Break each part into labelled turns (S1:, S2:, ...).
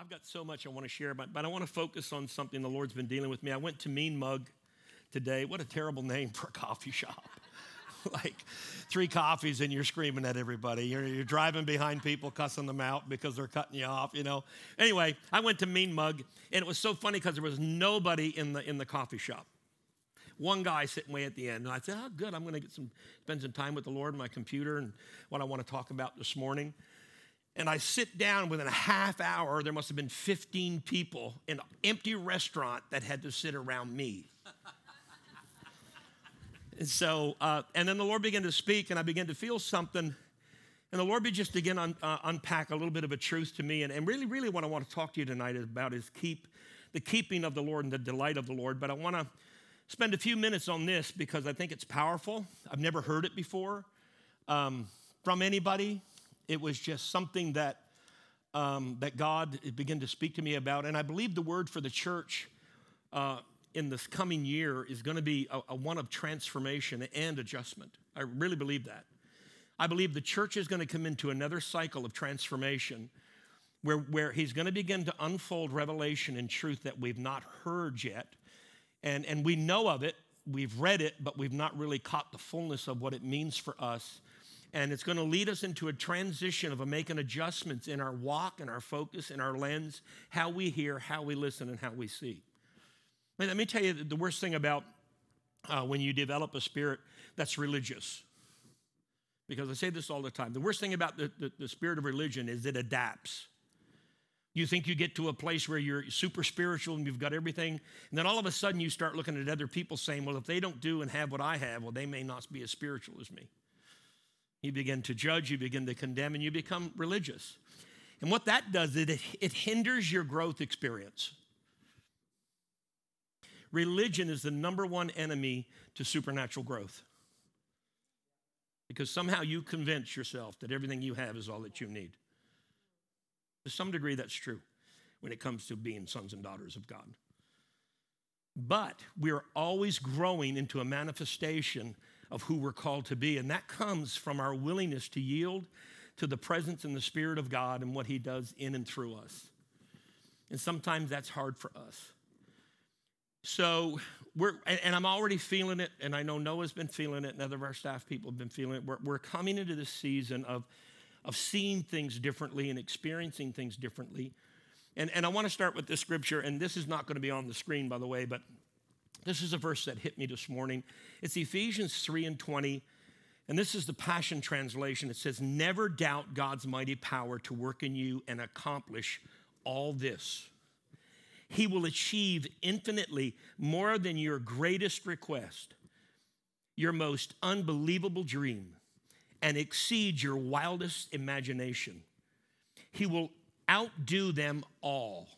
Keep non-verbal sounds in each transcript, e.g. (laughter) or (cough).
S1: I've got so much I want to share, but, but I want to focus on something the Lord's been dealing with me. I went to Mean Mug today. What a terrible name for a coffee shop. (laughs) like three coffees and you're screaming at everybody. You're, you're, driving behind people, cussing them out because they're cutting you off, you know. Anyway, I went to Mean Mug, and it was so funny because there was nobody in the, in the coffee shop. One guy sitting way at the end, and I said, oh, good, I'm going to get some, spend some time with the Lord my computer and what I want to talk about this morning. And I sit down within a half hour, there must have been 15 people in an empty restaurant that had to sit around me. and so, uh, and then the Lord began to speak, and I began to feel something. And the Lord began just again un, uh, unpack a little bit of a truth to me. And, and really, really what I want to talk to you tonight is about is keep the keeping of the Lord and the delight of the Lord. But I want to spend a few minutes on this because I think it's powerful. I've never heard it before um, from anybody. It was just something that, um, that God began to speak to me about. And I believe the word for the church uh, in this coming year is going to be a, a one of transformation and adjustment. I really believe that. I believe the church is going to come into another cycle of transformation where, where he's going to begin to unfold revelation and truth that we've not heard yet. And, and we know of it, we've read it, but we've not really caught the fullness of what it means for us and it's going to lead us into a transition of a making adjustments in our walk and our focus and our lens, how we hear, how we listen, and how we see. Let me tell you the worst thing about uh, when you develop a spirit that's religious. Because I say this all the time. The worst thing about the, the, the spirit of religion is it adapts. You think you get to a place where you're super spiritual and you've got everything, and then all of a sudden you start looking at other people saying, Well, if they don't do and have what I have, well, they may not be as spiritual as me. You begin to judge, you begin to condemn, and you become religious. And what that does, it, it hinders your growth experience. Religion is the number one enemy to supernatural growth. Because somehow you convince yourself that everything you have is all that you need. To some degree, that's true when it comes to being sons and daughters of God. But we're always growing into a manifestation of who we're called to be. And that comes from our willingness to yield to the presence and the Spirit of God and what He does in and through us. And sometimes that's hard for us. So we're, and I'm already feeling it, and I know Noah's been feeling it, and other of our staff people have been feeling it. We're, we're coming into this season of, of seeing things differently and experiencing things differently. And, and I want to start with this scripture, and this is not going to be on the screen, by the way, but this is a verse that hit me this morning. It's Ephesians 3 and 20. And this is the Passion Translation. It says, Never doubt God's mighty power to work in you and accomplish all this. He will achieve infinitely more than your greatest request, your most unbelievable dream, and exceed your wildest imagination. He will outdo them all.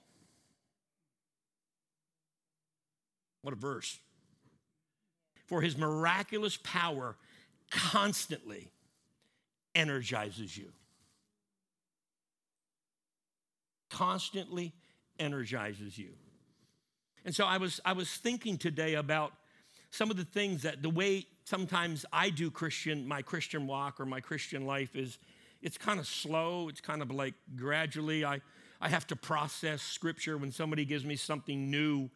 S1: What a verse. For his miraculous power constantly energizes you. Constantly energizes you. And so I was, I was thinking today about some of the things that the way sometimes I do Christian, my Christian walk or my Christian life is it's kind of slow. It's kind of like gradually I, I have to process scripture when somebody gives me something new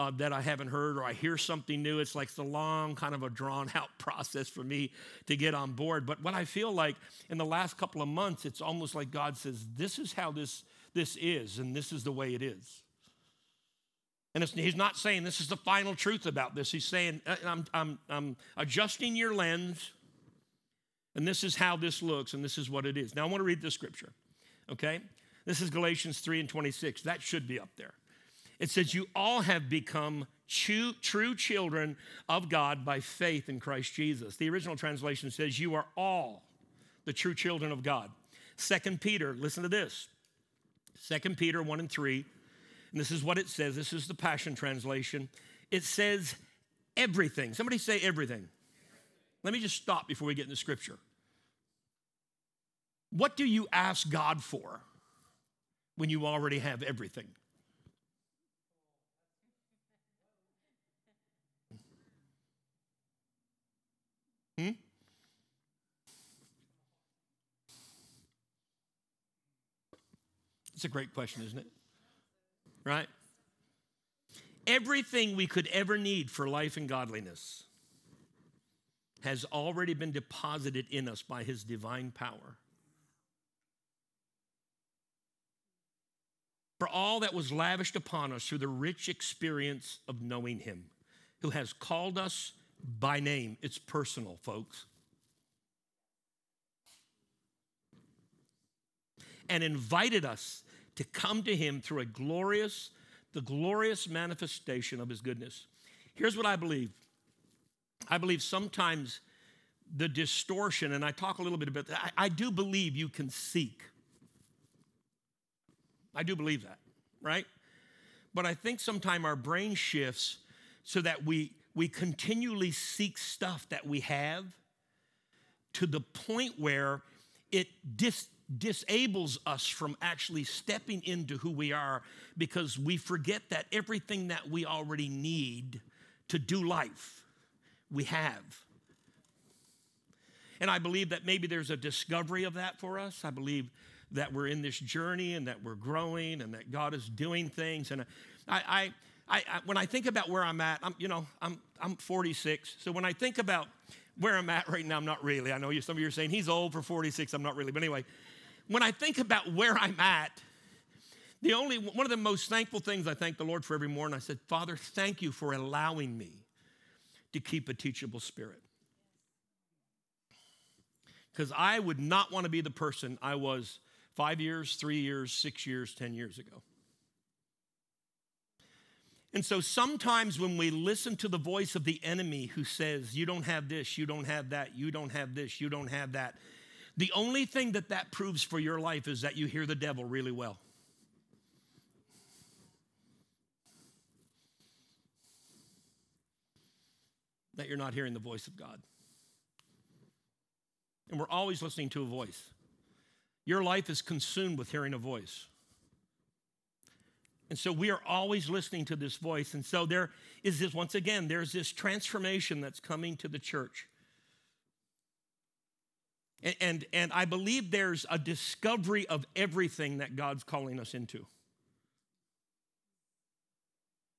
S1: uh, that I haven't heard or I hear something new. It's like a long, kind of a drawn out (laughs) process for me to get on board. But what I feel like in the last couple of months, it's almost like God says, This is how this, this is, and this is the way it is. And he's not saying this is the final truth about this. He's saying, uh, I'm, I'm, I'm adjusting your lens, and this is how this looks, and this is what it is. Now, I want to read this scripture, okay? This is Galatians 3 and 26. That should be up there. It says, You all have become true, children of God by faith in Christ Jesus. The original translation says, You are all the true children of God. Second Peter, listen to this. Second Peter 1 and 3, and this is what it says. This is the Passion Translation. It says, everything. Somebody say everything. Let me just stop before we get into scripture. What do you ask God for when you already have everything? Hmm? It's a great question, isn't it? Right? Everything we could ever need for life and godliness has already been deposited in us by his divine power. For all that was lavished upon us through the rich experience of knowing him, who has called us by name. It's personal, folks. And invited us to come to him through a glorious, the glorious manifestation of his goodness. Here's what I believe I believe sometimes the distortion, and I talk a little bit about that, I, I do believe you can seek. I do believe that, right? But I think sometimes our brain shifts so that we, we continually seek stuff that we have to the point where it dis, disables us from actually stepping into who we are because we forget that everything that we already need to do life, we have. And I believe that maybe there's a discovery of that for us. I believe that we're in this journey and that we're growing and that God is doing things. And I, I, I, I when I think about where I'm at, I'm, you know, I'm, I'm 46. So when I think about where I'm at right now, I'm not really. I know you, some of you are saying he's old for 46. I'm not really. But anyway, when I think about where I'm at, the only one of the most thankful things I thank the Lord for every morning, I said, Father, thank you for allowing me to keep a teachable spirit. Because I would not want to be the person I was five years, three years, six years, 10 years ago. And so sometimes when we listen to the voice of the enemy who says, You don't have this, you don't have that, you don't have this, you don't have that, the only thing that that proves for your life is that you hear the devil really well. That you're not hearing the voice of God. And we're always listening to a voice. Your life is consumed with hearing a voice. And so we are always listening to this voice. And so there is this, once again, there's this transformation that's coming to the church. And, and, and I believe there's a discovery of everything that God's calling us into.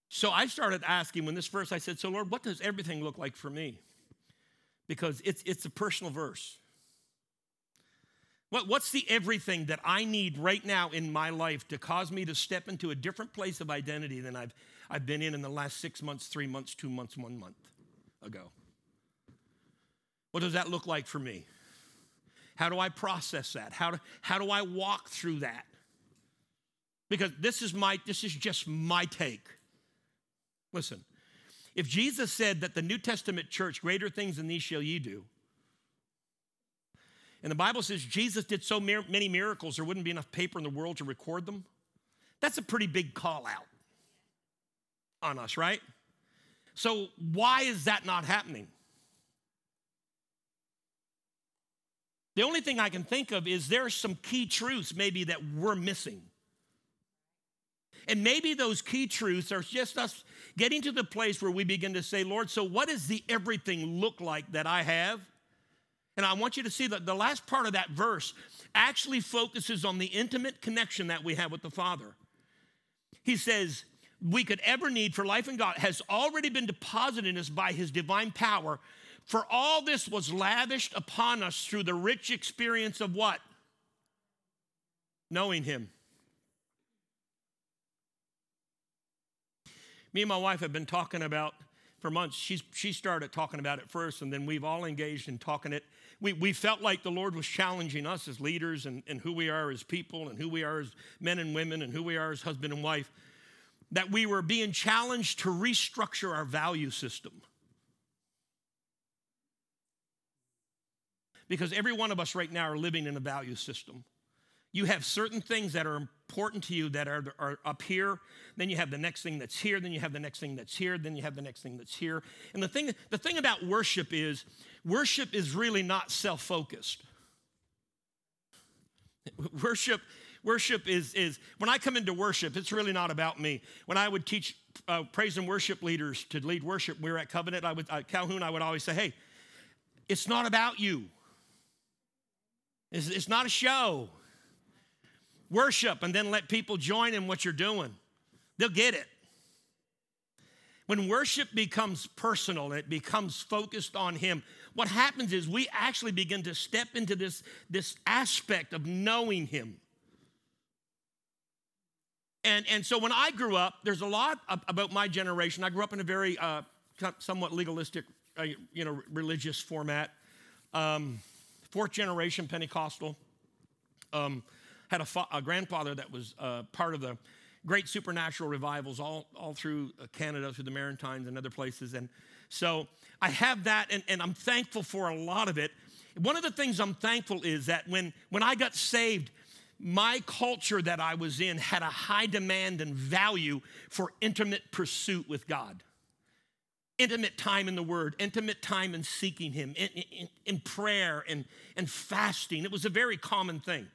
S1: So I started asking when this verse, I said, So Lord, what does everything look like for me? Because it's, it's a personal verse. What, what's the everything that I need right now in my life to cause me to step into a different place of identity than I've, I've been in in the last six months, three months, two months, one month ago? What does that look like for me? How do I process that? How do, how do I walk through that? Because this is my this is just my take. Listen, if Jesus said that the New Testament church, greater things than these shall ye do, and the Bible says Jesus did so many miracles there wouldn't be enough paper in the world to record them, that's a pretty big call out on us, right? So, why is that not happening? The only thing I can think of is there are some key truths maybe that we're missing. And maybe those key truths are just us getting to the place where we begin to say, Lord, so what does the everything look like that I have? And I want you to see that the last part of that verse actually focuses on the intimate connection that we have with the Father. He says, we could ever need for life in God has already been deposited in us by his divine power for all this was lavished upon us through the rich experience of what? Knowing Him. Me and my wife have been talking about for months. She's, she started talking about it first, and then we've all engaged in talking it. We, we felt like the Lord was challenging us as leaders and, and who we are as people and who we are as men and women and who we are as husband and wife, that we were being challenged to restructure our value system. because every one of us right now are living in a value system. You have certain things that are important to you that are, are up here. Then you have the next thing that's here. Then you have the next thing that's here. Then you have the next thing that's here. And the thing, the thing about worship is, worship is really not self focused. Worship, worship is, is, when I come into worship, it's really not about me. When I would teach uh, praise and worship leaders to lead worship, we were at Covenant, I would, uh, Calhoun, I would always say, hey, it's not about you. It's, it's not a show. Worship and then let people join in what you're doing. They'll get it. When worship becomes personal and it becomes focused on Him, what happens is we actually begin to step into this, this aspect of knowing Him. And, and so when I grew up, there's a lot about my generation. I grew up in a very uh, somewhat legalistic, uh, you know, religious format. Um, fourth generation Pentecostal. Um, had a, fa- a, grandfather that was uh, part of the great supernatural revivals all, all through uh, Canada, through the Maritimes and other places. And so I have that, and, and I'm thankful for a lot of it. One of the things I'm thankful is that when, when I got saved, my culture that I was in had a high demand and value for intimate pursuit with God. Intimate time in the Word, intimate time in seeking Him, in, in, in prayer and, and fasting. It was a very common thing.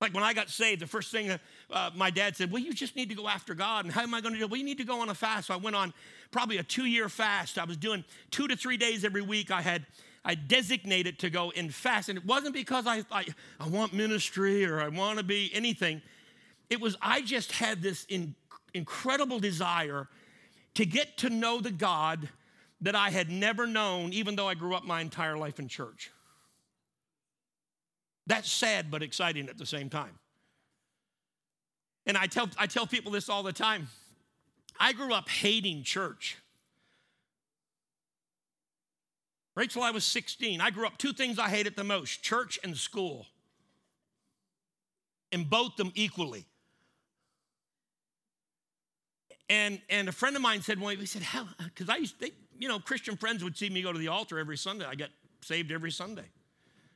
S1: Like when I got saved, the first thing uh, my dad said, Well, you just need to go after God. And how am I going to do it? Well, you need to go on a fast. So I went on probably a two year fast. I was doing two to three days every week. I had I designated to go and fast. And it wasn't because I, I, I want ministry or I want to be anything. It was, I just had this in, incredible desire to get to know the God that I had never known, even though I grew up my entire life in church. That's sad but exciting at the same time. And I tell, I tell people this all the time. I grew up hating church. Till I was 16, I grew up two things I hated the most church and school. And both them equally. And, and a friend of mine said, well, he said, how? Because I used to, you know, Christian friends would see me go to the altar every Sunday. I got saved every Sunday,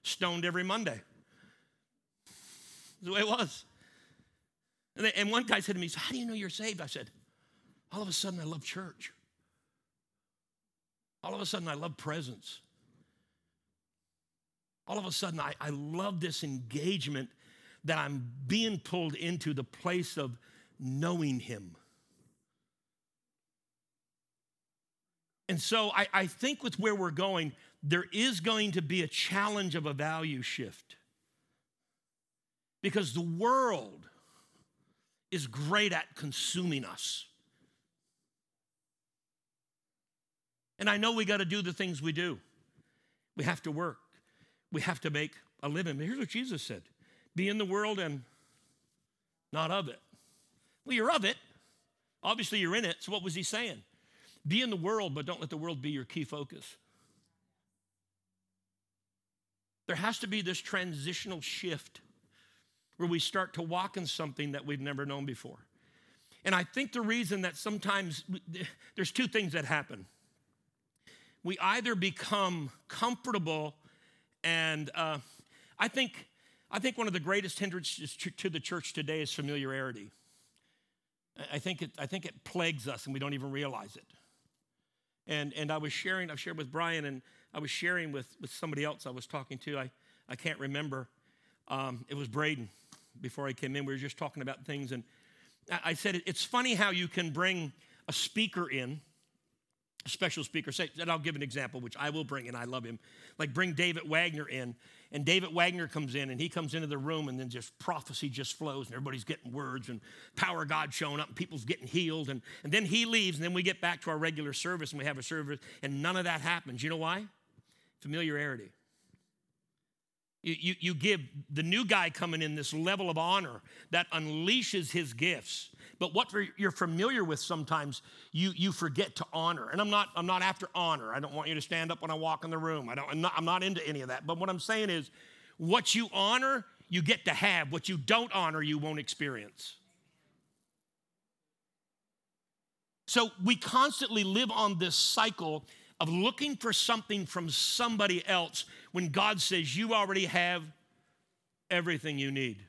S1: stoned every Monday. The way it was. And, they, and one guy said to me, so How do you know you're saved? I said, All of a sudden, I love church. All of a sudden, I love presence. All of a sudden, I, I love this engagement that I'm being pulled into the place of knowing Him. And so I, I think with where we're going, there is going to be a challenge of a value shift. Because the world is great at consuming us. And I know we got to do the things we do. We have to work. We have to make a living. But here's what Jesus said be in the world and not of it. Well, you're of it. Obviously, you're in it. So, what was he saying? Be in the world, but don't let the world be your key focus. There has to be this transitional shift where we start to walk in something that we've never known before. And I think the reason that sometimes (laughs) there's two things that happen. We either become comfortable and uh, i think i think one of the greatest hindrances to the church today is familiarity. I think it i think it plagues us and we don't even realize it. And and i was sharing i've shared with brian and i was sharing with with somebody else i was talking to. I i can't remember. Um, it was braden before i came in we were just talking about things and i said it's funny how you can bring a speaker in a special speaker. Say, and I'll give an example, which I will bring, and I love him. Like bring David Wagner in, and David Wagner comes in, and he comes into the room, and then just prophecy just flows, and everybody's getting words, and power of God showing up, and people's getting healed, and, and then he leaves, and then we get back to our regular service, and we have a service, and none of that happens. You know why? Familiarity. You, you, give the new guy coming in this level of honor that unleashes his gifts. But what you're familiar with sometimes, you, you forget to honor. And I'm not, I'm not after honor. I don't want you to stand up when I walk in the room. I don't, I'm, not, I'm not into any of that. But what I'm saying is, what you honor, you get to have. What you don't honor, you won't experience. So we constantly live on this cycle of looking for something from somebody else when God says you already have everything you need.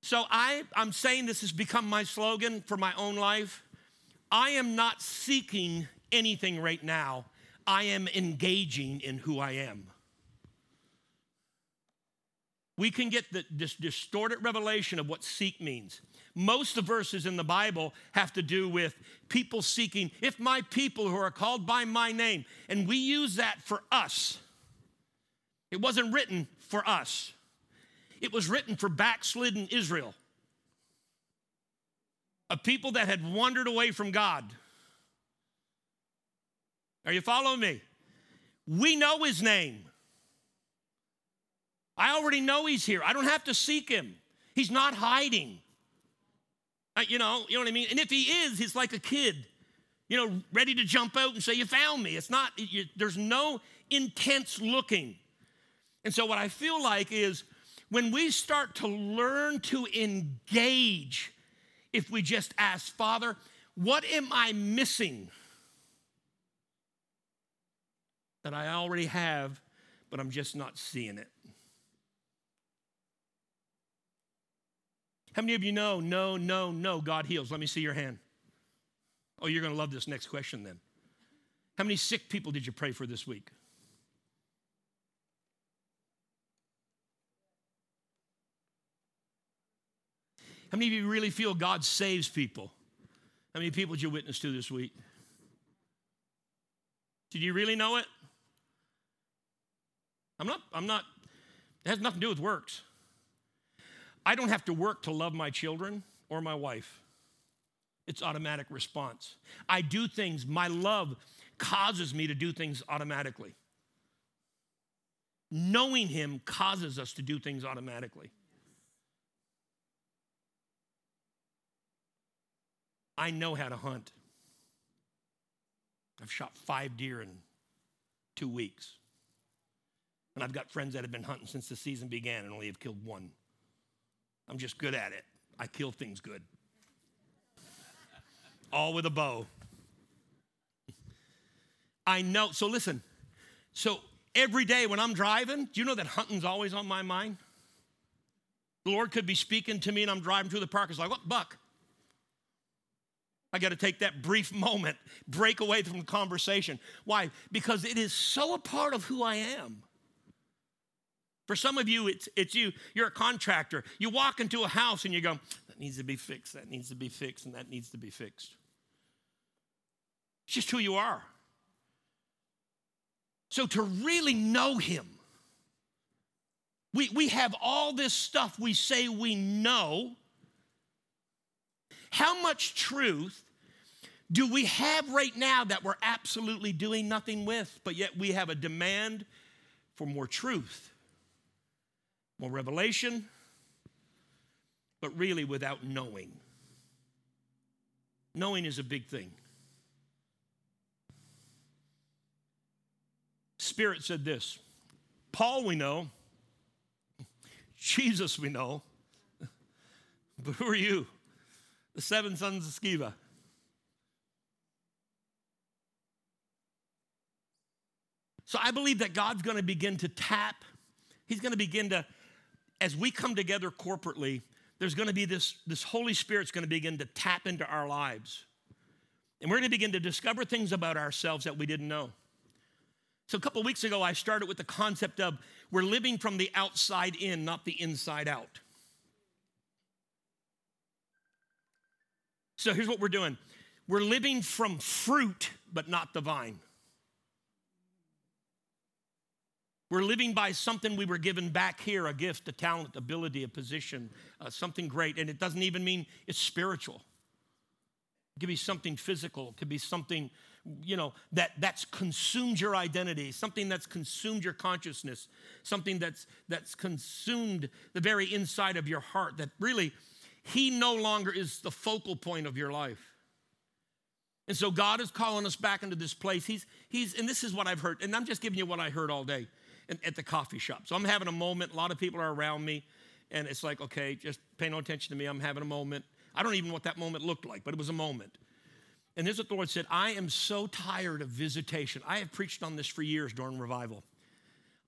S1: So I, I'm saying this has become my slogan for my own life. I am not seeking anything right now. I am engaging in who I am. We can get the, this distorted revelation of what seek means. Most of the verses in the Bible have to do with people seeking, if my people who are called by my name, and we use that for us. It wasn't written for us, it was written for backslidden Israel, a people that had wandered away from God. Are you following me? We know his name. I already know he's here. I don't have to seek him. He's not hiding. Uh, you know, you know what I mean? And if he is, he's like a kid, you know, ready to jump out and say, You found me. It's not, you, there's no intense looking. And so, what I feel like is when we start to learn to engage, if we just ask, Father, what am I missing that I already have, but I'm just not seeing it? How many of you know, no, no, no, God heals? Let me see your hand. Oh, you're going to love this next question then. How many sick people did you pray for this week? How many of you really feel God saves people? How many people did you witness to this week? Did you really know it? I'm not, I'm not, it has nothing to do with works. I don't have to work to love my children or my wife. It's automatic response. I do things, my love causes me to do things automatically. Knowing Him causes us to do things automatically. I know how to hunt. I've shot five deer in two weeks. And I've got friends that have been hunting since the season began and only have killed one. I'm just good at it. I kill things good. All with a bow. I know. So listen. So every day when I'm driving, do you know that hunting's always on my mind? The Lord could be speaking to me and I'm driving through the park. It's like, what, Buck? I got to take that brief moment, break away from the conversation. Why? Because it is so a part of who I am. For some of you, it's, it's you. You're a contractor. You walk into a house and you go, that needs to be fixed, that needs to be fixed, and that needs to be fixed. It's just who you are. So to really know Him, we, we have all this stuff we say we know. How much truth do we have right now that we're absolutely doing nothing with, but yet we have a demand for more truth? More revelation, but really without knowing. Knowing is a big thing. Spirit said this Paul, we know, Jesus, we know, (laughs) but who are you? The seven sons of Sceva. So I believe that God's going to begin to tap, He's going to begin to as we come together corporately, there's going to be this, this Holy Spirit's going to begin to tap into our lives. And we're going to begin to discover things about ourselves that we didn't know. So, a couple weeks ago, I started with the concept of we're living from the outside in, not the inside out. So, here's what we're doing we're living from fruit, but not the vine. We're living by something we were given back here a gift, a talent, ability, a position, uh, something great. And it doesn't even mean it's spiritual. It could be something physical, it could be something, you know, that, that's consumed your identity, something that's consumed your consciousness, something that's, that's consumed the very inside of your heart, that really, He no longer is the focal point of your life. And so God is calling us back into this place. He's, he's, and this is what I've heard, and I'm just giving you what I heard all day at the coffee shop. So I'm having a moment. A lot of people are around me, and it's like, okay, just pay no attention to me. I'm having a moment. I don't even know what that moment looked like, but it was a moment. And this is what the Lord said I am so tired of visitation. I have preached on this for years during revival.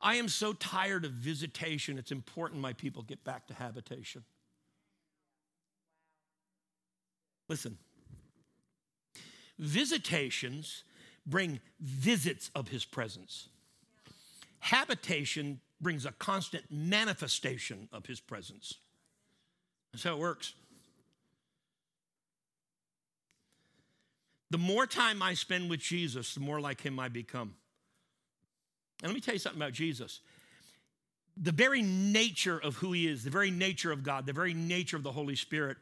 S1: I am so tired of visitation. It's important my people get back to habitation. Listen, visitations bring visits of his presence. Habitation brings a constant manifestation of his presence. That's how it works. The more time I spend with Jesus, the more like him I become. And let me tell you something about Jesus. the very nature of who he is, the very nature of God, the very nature of the Holy Spirit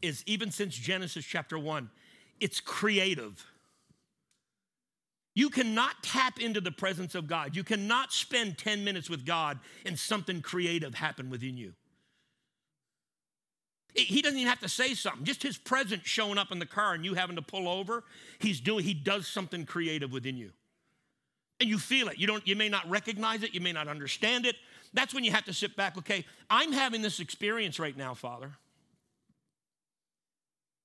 S1: is even since Genesis chapter 1, it's creative. You cannot tap into the presence of God. You cannot spend 10 minutes with God and something creative happen within you. He doesn't even have to say something. Just his presence showing up in the car and you having to pull over, he's doing he does something creative within you. And you feel it. You don't you may not recognize it, you may not understand it. That's when you have to sit back, okay, I'm having this experience right now, Father.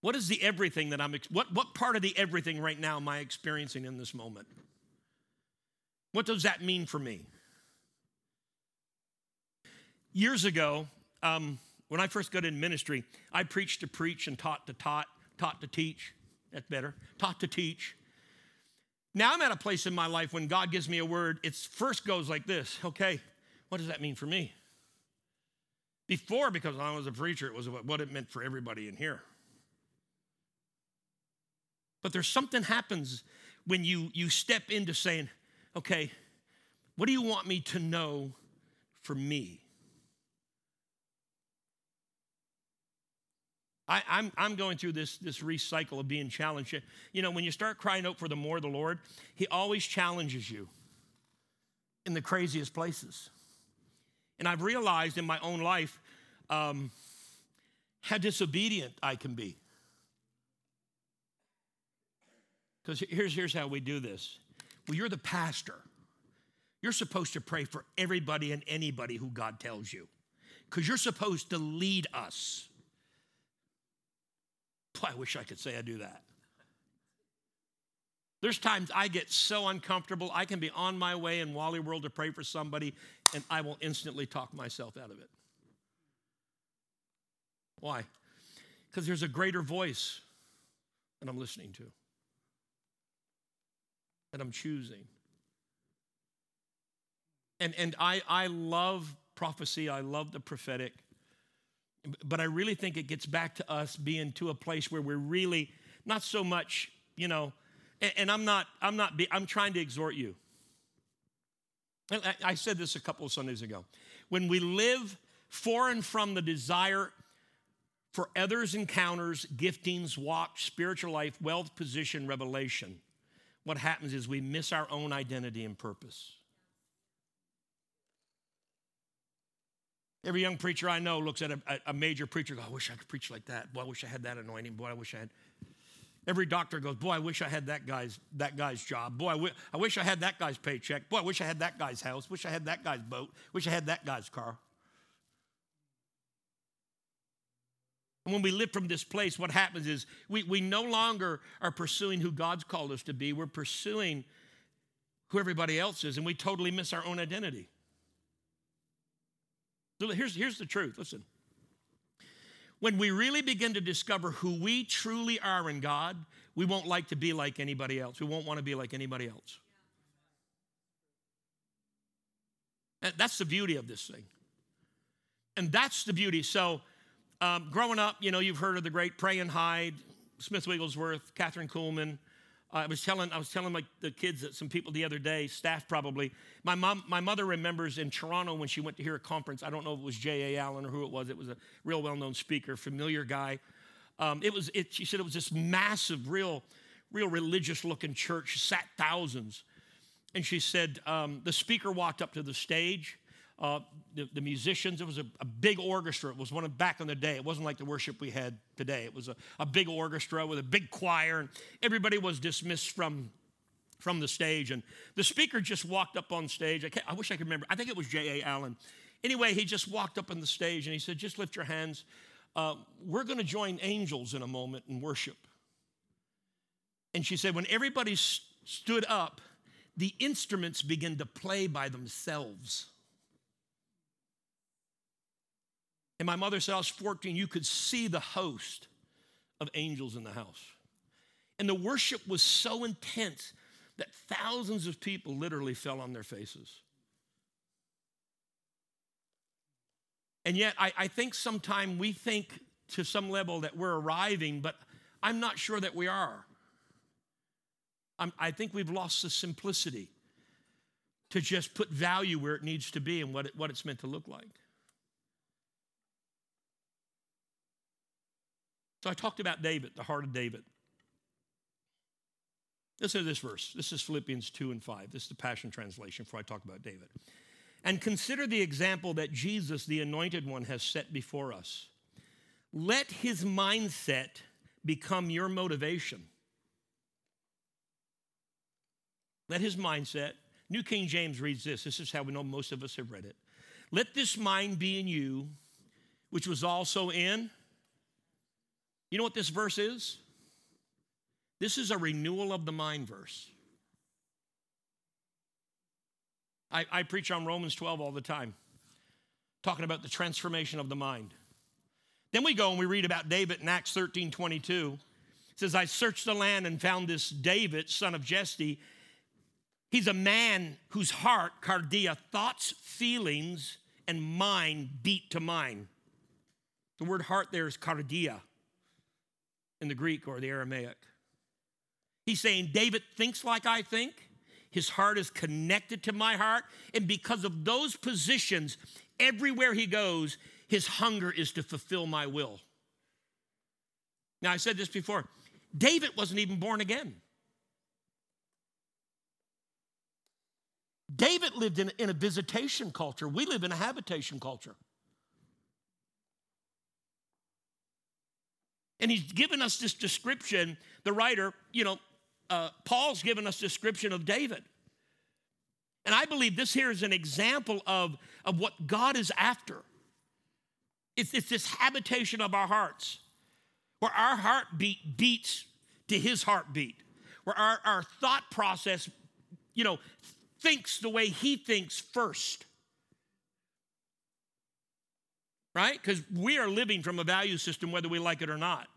S1: What is the everything that I'm, what, what part of the everything right now am I experiencing in this moment? What does that mean for me? Years ago, um, when I first got in ministry, I preached to preach and taught to taught, taught to teach. That's better. Taught to teach. Now I'm at a place in my life when God gives me a word, it first goes like this okay, what does that mean for me? Before, because I was a preacher, it was what it meant for everybody in here. But there's something happens when you, you step into saying, okay, what do you want me to know for me? I, am I'm, I'm going through this, this recycle of being challenged. You know, when you start crying out for the more of the Lord, He always challenges you in the craziest places. And I've realized in my own life um, how disobedient I can be. Because here's, here's how we do this. Well, you're the pastor. You're supposed to pray for everybody and anybody who God tells you. Because you're supposed to lead us. Boy, I wish I could say I do that. There's times I get so uncomfortable, I can be on my way in Wally World to pray for somebody, and I will instantly talk myself out of it. Why? Because there's a greater voice that I'm listening to that I'm choosing. And, and I, I love prophecy, I love the prophetic, but I really think it gets back to us being to a place where we're really not so much, you know, and, and I'm not, I'm not, be, I'm trying to exhort you. I, I said this a couple of Sundays ago. When we live for and from the desire for others' encounters, giftings, walk, spiritual life, wealth, position, revelation, what happens is we miss our own identity and purpose. Every young preacher I know looks at a, a major preacher, go, I wish I could preach like that. Boy, I wish I had that anointing. Boy, I wish I had. Every doctor goes, Boy, I wish I had that guy's, that guy's job. Boy, I, w- I wish I had that guy's paycheck. Boy, I wish I had that guy's house. Wish I had that guy's boat. Wish I had that guy's car. And when we live from this place, what happens is we, we no longer are pursuing who God's called us to be. We're pursuing who everybody else is, and we totally miss our own identity. So here's, here's the truth listen. When we really begin to discover who we truly are in God, we won't like to be like anybody else. We won't want to be like anybody else. That's the beauty of this thing. And that's the beauty. So, um, growing up, you know, you've heard of the great Praying Hyde, Smith Wigglesworth, Kathryn Kuhlman. Uh, I was telling, I was telling the kids that some people the other day, staff probably. My mom, my mother remembers in Toronto when she went to hear a conference. I don't know if it was J.A. Allen or who it was. It was a real well-known speaker, familiar guy. Um, it was. It, she said it was this massive, real, real religious-looking church, sat thousands. And she said um, the speaker walked up to the stage uh, the, the, musicians. It was a, a, big orchestra. It was one of back in the day. It wasn't like the worship we had today. It was a, a big orchestra with a big choir, and everybody was dismissed from from the stage. And the speaker just walked up on stage. I, I wish I could remember. I think it was J.A. Allen. Anyway, he just walked up on the stage and he said, Just lift your hands. Uh, we're going to join angels in a moment in worship. And she said, When everybody st- stood up, the instruments began to play by themselves. In my mother's house, 14, you could see the host of angels in the house. And the worship was so intense that thousands of people literally fell on their faces. And yet, I, I think sometimes we think to some level that we're arriving, but I'm not sure that we are. I'm, I think we've lost the simplicity. to just put value where it needs to be and what, it, what it's meant to look like. So I talked about David, the heart of David. Listen to this verse. This is Philippians 2 and 5. This is the Passion Translation before I talk about David. And consider the example that Jesus, the anointed one, has set before us. Let his mindset become your motivation. Let his mindset, New King James reads this. This is how we know most of us have read it. Let this mind be in you, which was also in. You know what this verse is? This is a renewal of the mind verse. I, I preach on Romans 12 all the time, talking about the transformation of the mind. Then we go and we read about David in Acts 13 22. It says, I searched the land and found this David, son of Jesse. He's a man whose heart, cardia, thoughts, feelings, and mind beat to mine. The word heart there is cardia in the Greek or the Aramaic. He's saying, David thinks like I think. His heart is connected to my heart. And because of those positions, everywhere he goes, his hunger is to fulfill my will. Now, I said this before David wasn't even born again. David lived in, in a visitation culture. We live in a habitation culture. And he's given us this description, the writer, you know, uh, Paul's given us description of David. And I believe this here is an example of, of what God is after. It's, it's this habitation of our hearts, where our heartbeat beats to his heartbeat, where our, our thought process, you know, thinks the way he thinks first. Right? Because we are living from a value system whether we like it or not.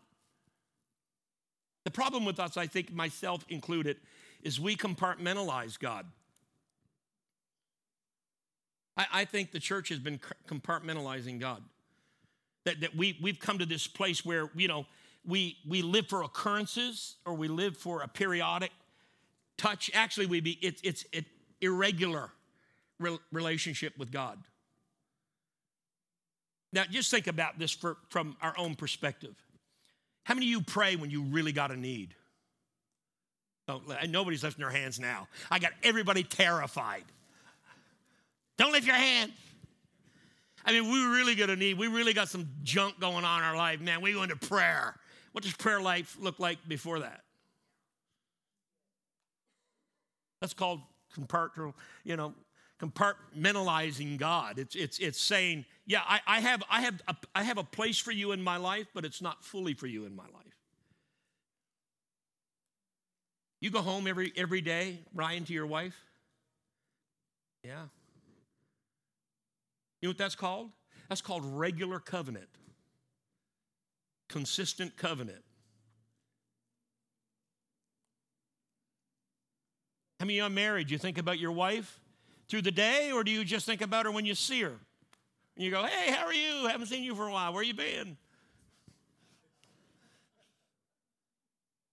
S1: The problem with us, I think myself included, is we compartmentalize God. I, I think the church has been compartmentalizing God. That, that we, we've come to this place where, you know, we, we live for occurrences or we live for a periodic touch. Actually, we be, it's, it's an irregular re- relationship with God. Now, just think about this for, from our own perspective. How many of you pray when you really got a need? Don't, nobody's lifting their hands now. I got everybody terrified. Don't lift your hand. I mean, we really got a need. We really got some junk going on in our life, man. We go into prayer. What does prayer life look like before that? That's called compartmental, you know, compartmentalizing God. It's, it's, it's saying, yeah, I, I, have, I, have a, I have a place for you in my life, but it's not fully for you in my life. You go home every, every day, Ryan, to your wife? Yeah. You know what that's called? That's called regular covenant, consistent covenant. How many of you are married? You think about your wife through the day, or do you just think about her when you see her? And you go, hey, how are you? Haven't seen you for a while. Where you been?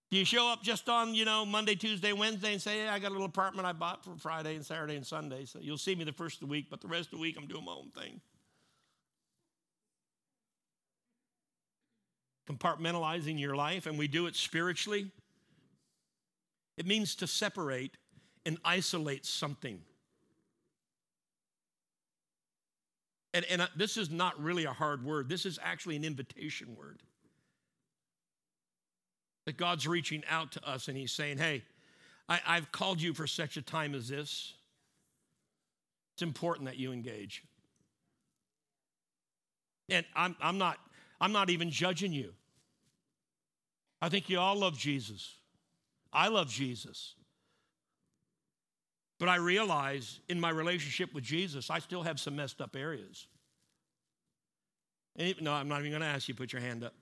S1: Do you show up just on, you know, Monday, Tuesday, Wednesday and say, hey, I got a little apartment I bought for Friday and Saturday and Sunday. So you'll see me the first of the week, but the rest of the week I'm doing my own thing. Compartmentalizing your life, and we do it spiritually. It means to separate and isolate something. And, and this is not really a hard word, this is actually an invitation word. That God's reaching out to us and He's saying, Hey, I, I've called you for such a time as this. It's important that you engage. And I'm, I'm, not, I'm not even judging you. I think you all love Jesus. I love Jesus. But I realize in my relationship with Jesus, I still have some messed up areas. no, I'm not even going to ask you put your hand up.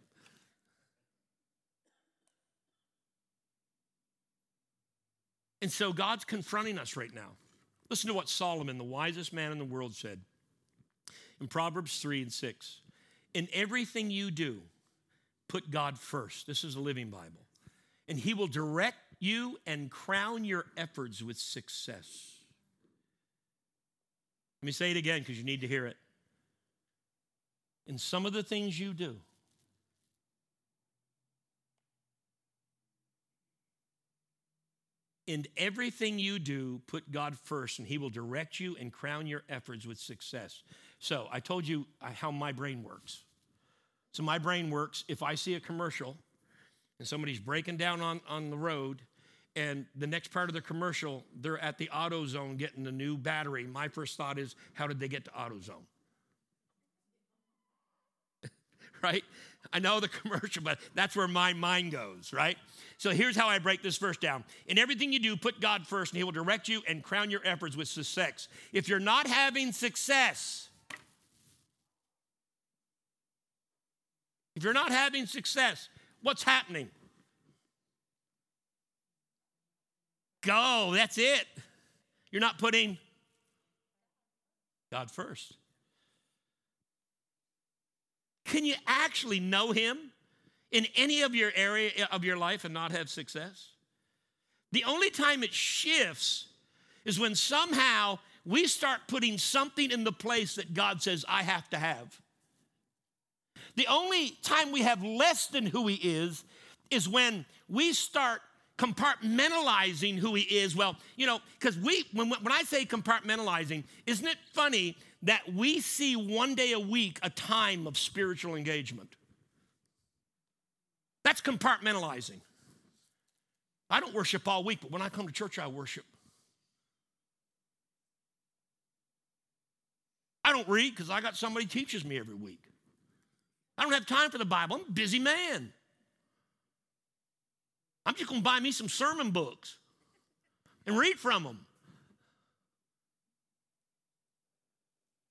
S1: And so God's confronting us right now. Listen to what Solomon, the wisest man in the world, said in Proverbs 3 and 6. In everything you do, put God first. This is a living Bible. And he will direct you and crown your efforts with success. Let me say it again because you need to hear it. In some of the things you do, in everything you do, put God first, and He will direct you and crown your efforts with success. So, I told you uh, how my brain works. So, my brain works if I see a commercial and somebody's breaking down on, on the road, and the next part of the commercial, they're at the AutoZone getting the new battery. My first thought is, how did they get to AutoZone? (laughs) right? I know the (laughs) commercial, but that's where my mind goes, right? So here's how I break this verse down. In everything you do, put God first, and He will direct you and crown your efforts with success. If you're not having success, if you're not having success, what's happening? Go, that's it. You're not putting God first. Can you actually know Him in any of your area of your life and not have success? The only time it shifts is when somehow we start putting something in the place that God says, I have to have. The only time we have less than who He is is when we start compartmentalizing who He is. Well, you know, because we, when, when I say compartmentalizing, isn't it funny that we see one day a week a time of spiritual engagement. That's compartmentalizing. I don't worship all week, but when I come to church, I worship. I don't read because I got somebody teaches me every week. I don't have time for the Bible. I'm a busy man. I'm just going to buy me some sermon books and read from them.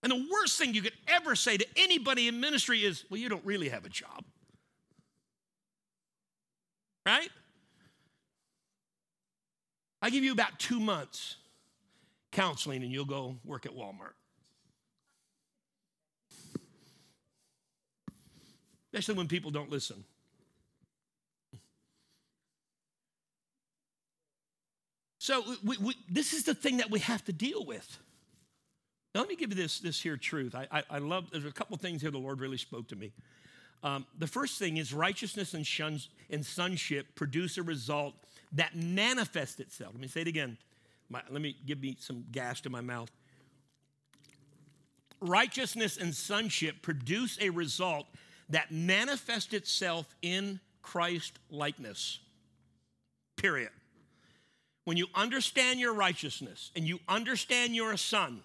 S1: And the worst thing you could ever say to anybody in ministry is, well, you don't really have a job. Right? I give you about two months counseling and you'll go work at Walmart. Especially when people don't listen. So, we, we, this is the thing that we have to deal with. Now, let me give you this, this here truth. I, I, I love, there's a couple things here the Lord really spoke to me. Um, the first thing is righteousness and, shun, and sonship produce a result that manifests itself. Let me say it again. My, let me give me some gas to my mouth. Righteousness and sonship produce a result that manifests itself in Christ likeness. Period. When you understand your righteousness and you understand you're a son,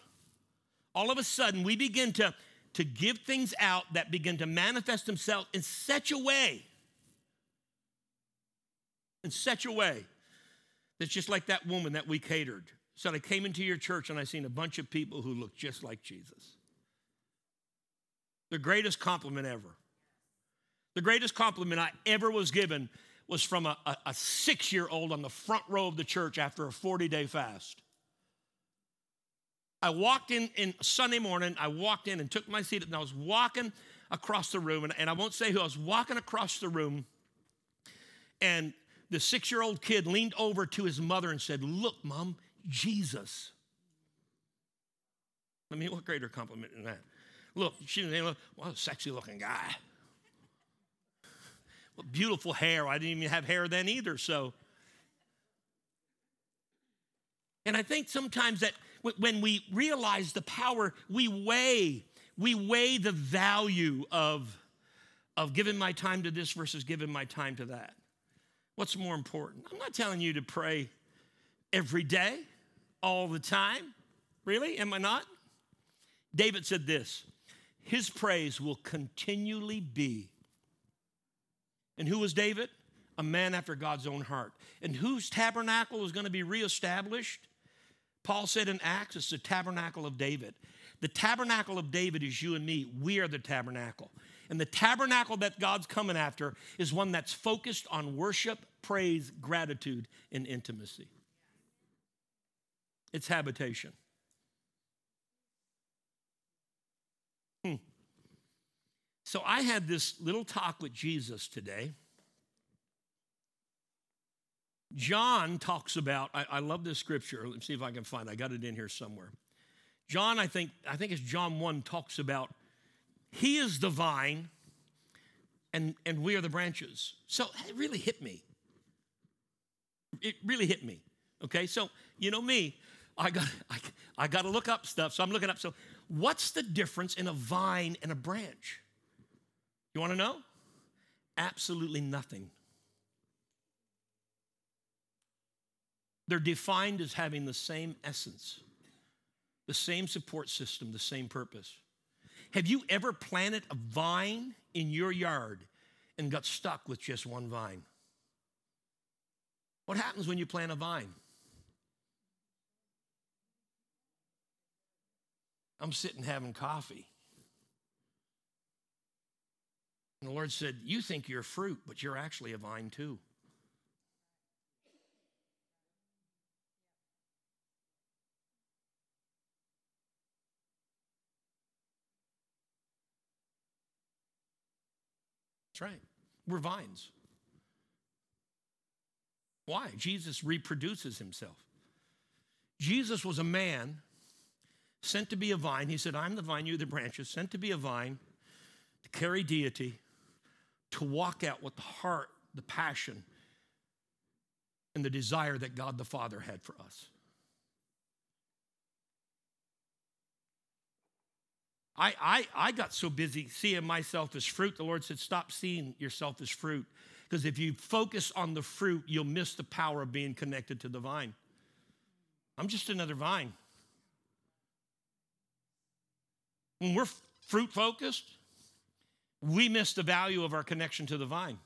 S1: all of a sudden we begin to, to give things out that begin to manifest themselves in such a way, in such a way that's just like that woman that we catered. Said, I came into your church and I seen a bunch of people who look just like Jesus. The greatest compliment ever. The greatest compliment I ever was given was from a, a, a six year old on the front row of the church after a 40 day fast. I walked in, in Sunday morning, I walked in and took my seat, and I was walking across the room, and, and I won't say who, I was walking across the room, and the six year old kid leaned over to his mother and said, Look, mom, Jesus. I mean, what greater compliment than that? Look, she didn't look, what a sexy looking guy. Beautiful hair. I didn't even have hair then either, so. And I think sometimes that when we realize the power, we weigh, we weigh the value of, of giving my time to this versus giving my time to that. What's more important? I'm not telling you to pray every day, all the time. Really? Am I not? David said this His praise will continually be. And who was David? A man after God's own heart. And whose tabernacle is going to be reestablished? Paul said in Acts, it's the tabernacle of David. The tabernacle of David is you and me. We are the tabernacle. And the tabernacle that God's coming after is one that's focused on worship, praise, gratitude, and intimacy. It's habitation. Hmm. So I had this little talk with Jesus today. John talks about, I, I, love this scripture. Let's see if I can find it. I got it in here somewhere. John, I think, I think it's John 1 talks about he is the vine and, and we are the branches. So it really hit me. It really hit me. Okay, so you know me, I got I, I got to look up stuff. So I'm looking up. So what's the difference in a vine and a branch? You want to know? Absolutely nothing. They're defined as having the same essence, the same support system, the same purpose. Have you ever planted a vine in your yard and got stuck with just one vine? What happens when you plant a vine? I'm sitting having coffee. And the Lord said, You think you're fruit, but you're actually a vine too. That's right. We're vines. Why? Jesus reproduces himself. Jesus was a man sent to be a vine. He said, I'm the vine, you're the branches, sent to be a vine, to carry deity, to walk out with the heart, the passion, and the desire that God the Father had for us. I, I, I got so busy seeing myself as fruit, the Lord said, Stop seeing yourself as fruit. Because if you focus on the fruit, you'll miss the power of being connected to the vine. I'm just another vine. When we're fruit focused, we miss the value of our connection to the vine.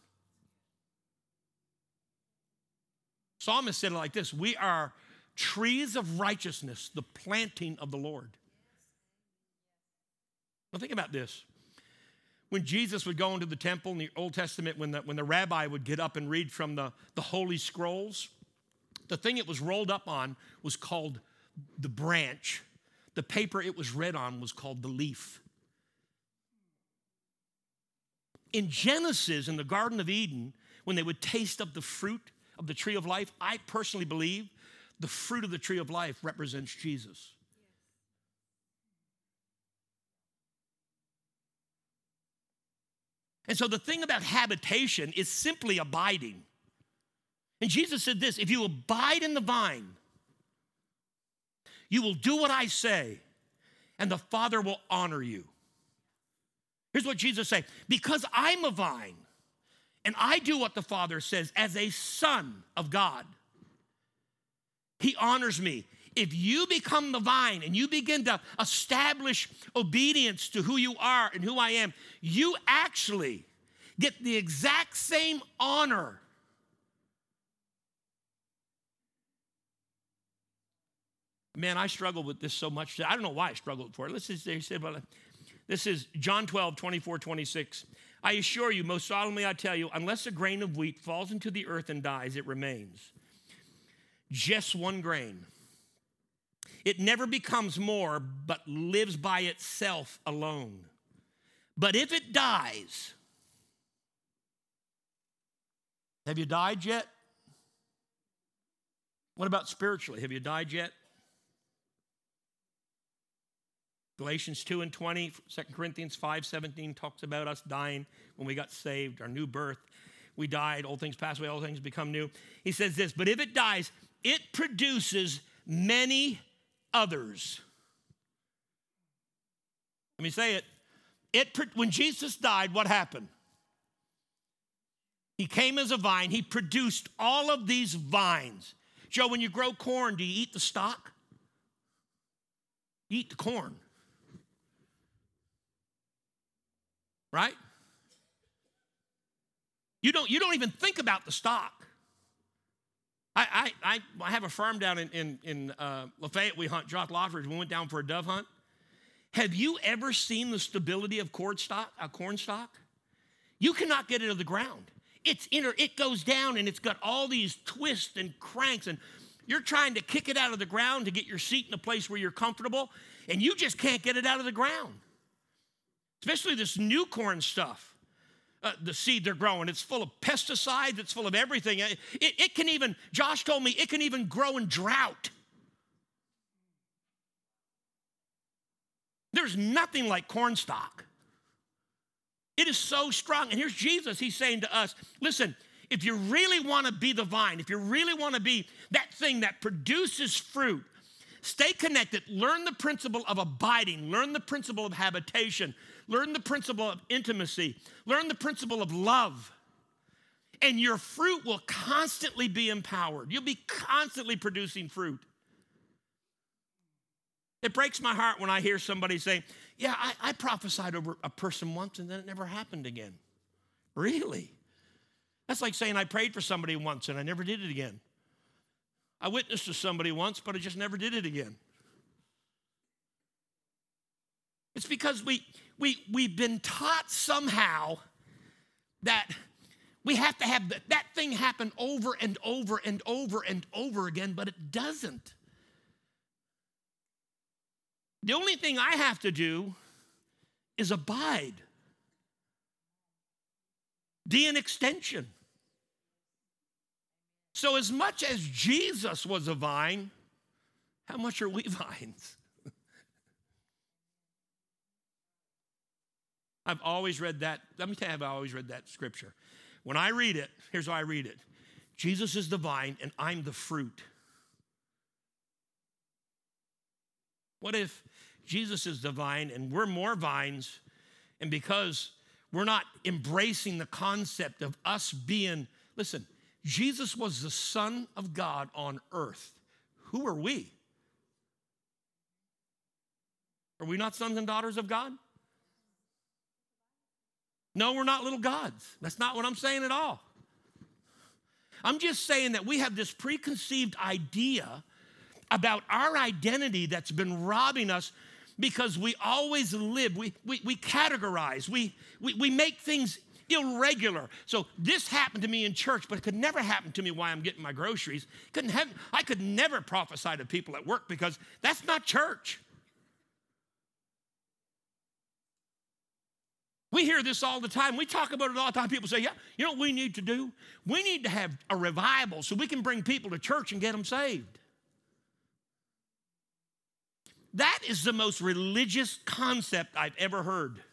S1: Psalmist said it like this We are trees of righteousness, the planting of the Lord. Now, think about this. When Jesus would go into the temple in the Old Testament, when the, when the rabbi would get up and read from the, the Holy Scrolls, the thing it was rolled up on was called the branch. The paper it was read on was called the leaf. In Genesis, in the Garden of Eden, when they would taste of the fruit of the tree of life, I personally believe the fruit of the tree of life represents Jesus. And so the thing about habitation is simply abiding. And Jesus said this if you abide in the vine, you will do what I say, and the Father will honor you. Here's what Jesus said Because I'm a vine, and I do what the Father says as a son of God, He honors me. If you become the vine and you begin to establish obedience to who you are and who I am, you actually get the exact same honor Man, I struggled with this so much. I don't know why I struggled for it. Let's just, say, well, this is John 12, 24, 26. I assure you, most solemnly I tell you, unless a grain of wheat falls into the earth and dies, it remains. Just one grain. It never becomes more, but lives by itself alone. But if it dies, have you died yet? What about spiritually? Have you died yet? Galatians 2 and 20, 2 Corinthians 5 17 talks about us dying when we got saved, our new birth. We died, old things pass away, all things become new. He says this, but if it dies, it produces many others. Let me say it. it when Jesus died, what happened? He came as a vine, he produced all of these vines. Joe, when you grow corn, do you eat the stock? Eat the corn. Right? You don't, you don't even think about the stock. I, I, I, have a farm down in, in, in uh, Lafayette. We hunt Jock Lodford. We went down for a dove hunt. Have you ever seen the stability of corn stock? A corn stock? You cannot get it to the ground. It's inner, it goes down and it's got all these twists and cranks, and you're trying to kick it out of the ground to get your seat in a place where you're comfortable, and you just can't get it out of the ground especially this new corn stuff. Uh, the seed they're growing, it's full of pesticides, it's full of everything. It, it, it can even, Josh told me, it can even grow in drought. There's nothing like cornstalk. It is so strong. And here's Jesus. He's saying to us listen, if you really want to be the vine, if you really want to be that thing that produces fruit, stay connected. Learn the principle of abiding, learn the principle of habitation, learn the principle of intimacy, learn the principle of love. And your fruit will constantly be empowered. You'll be constantly producing fruit. It breaks my heart when I hear somebody say, Yeah, I, I prophesied over a person once and then it never happened again. Really? That's like saying I prayed for somebody once and I never did it again. I witnessed to somebody once, but I just never did it again. It's because we, we, we've been taught somehow that we have to have that, that thing happen over and over and over and over again, but it doesn't. The only thing I have to do is abide. Be an extension. So, as much as Jesus was a vine, how much are we (laughs) vines? I've always read that. Let me tell you, I've always read that scripture. When I read it, here's how I read it Jesus is the vine, and I'm the fruit. What if Jesus is the vine and we're more vines, and because we're not embracing the concept of us being, listen, Jesus was the Son of God on earth. Who are we? Are we not sons and daughters of God? No, we're not little gods. That's not what I'm saying at all. I'm just saying that we have this preconceived idea about our identity that's been robbing us because we always live, we, we, we categorize, we, we, we make things irregular. So this happened to me in church, but it could never happen to me while I'm getting my groceries. Couldn't have, I could never prophesy to people at work because that's not church. We hear this all the time. We talk about it all the time. People say, Yeah, you know what we need to do? We need to have a revival so we can bring people to church and get them saved. That is the most religious concept I've ever heard.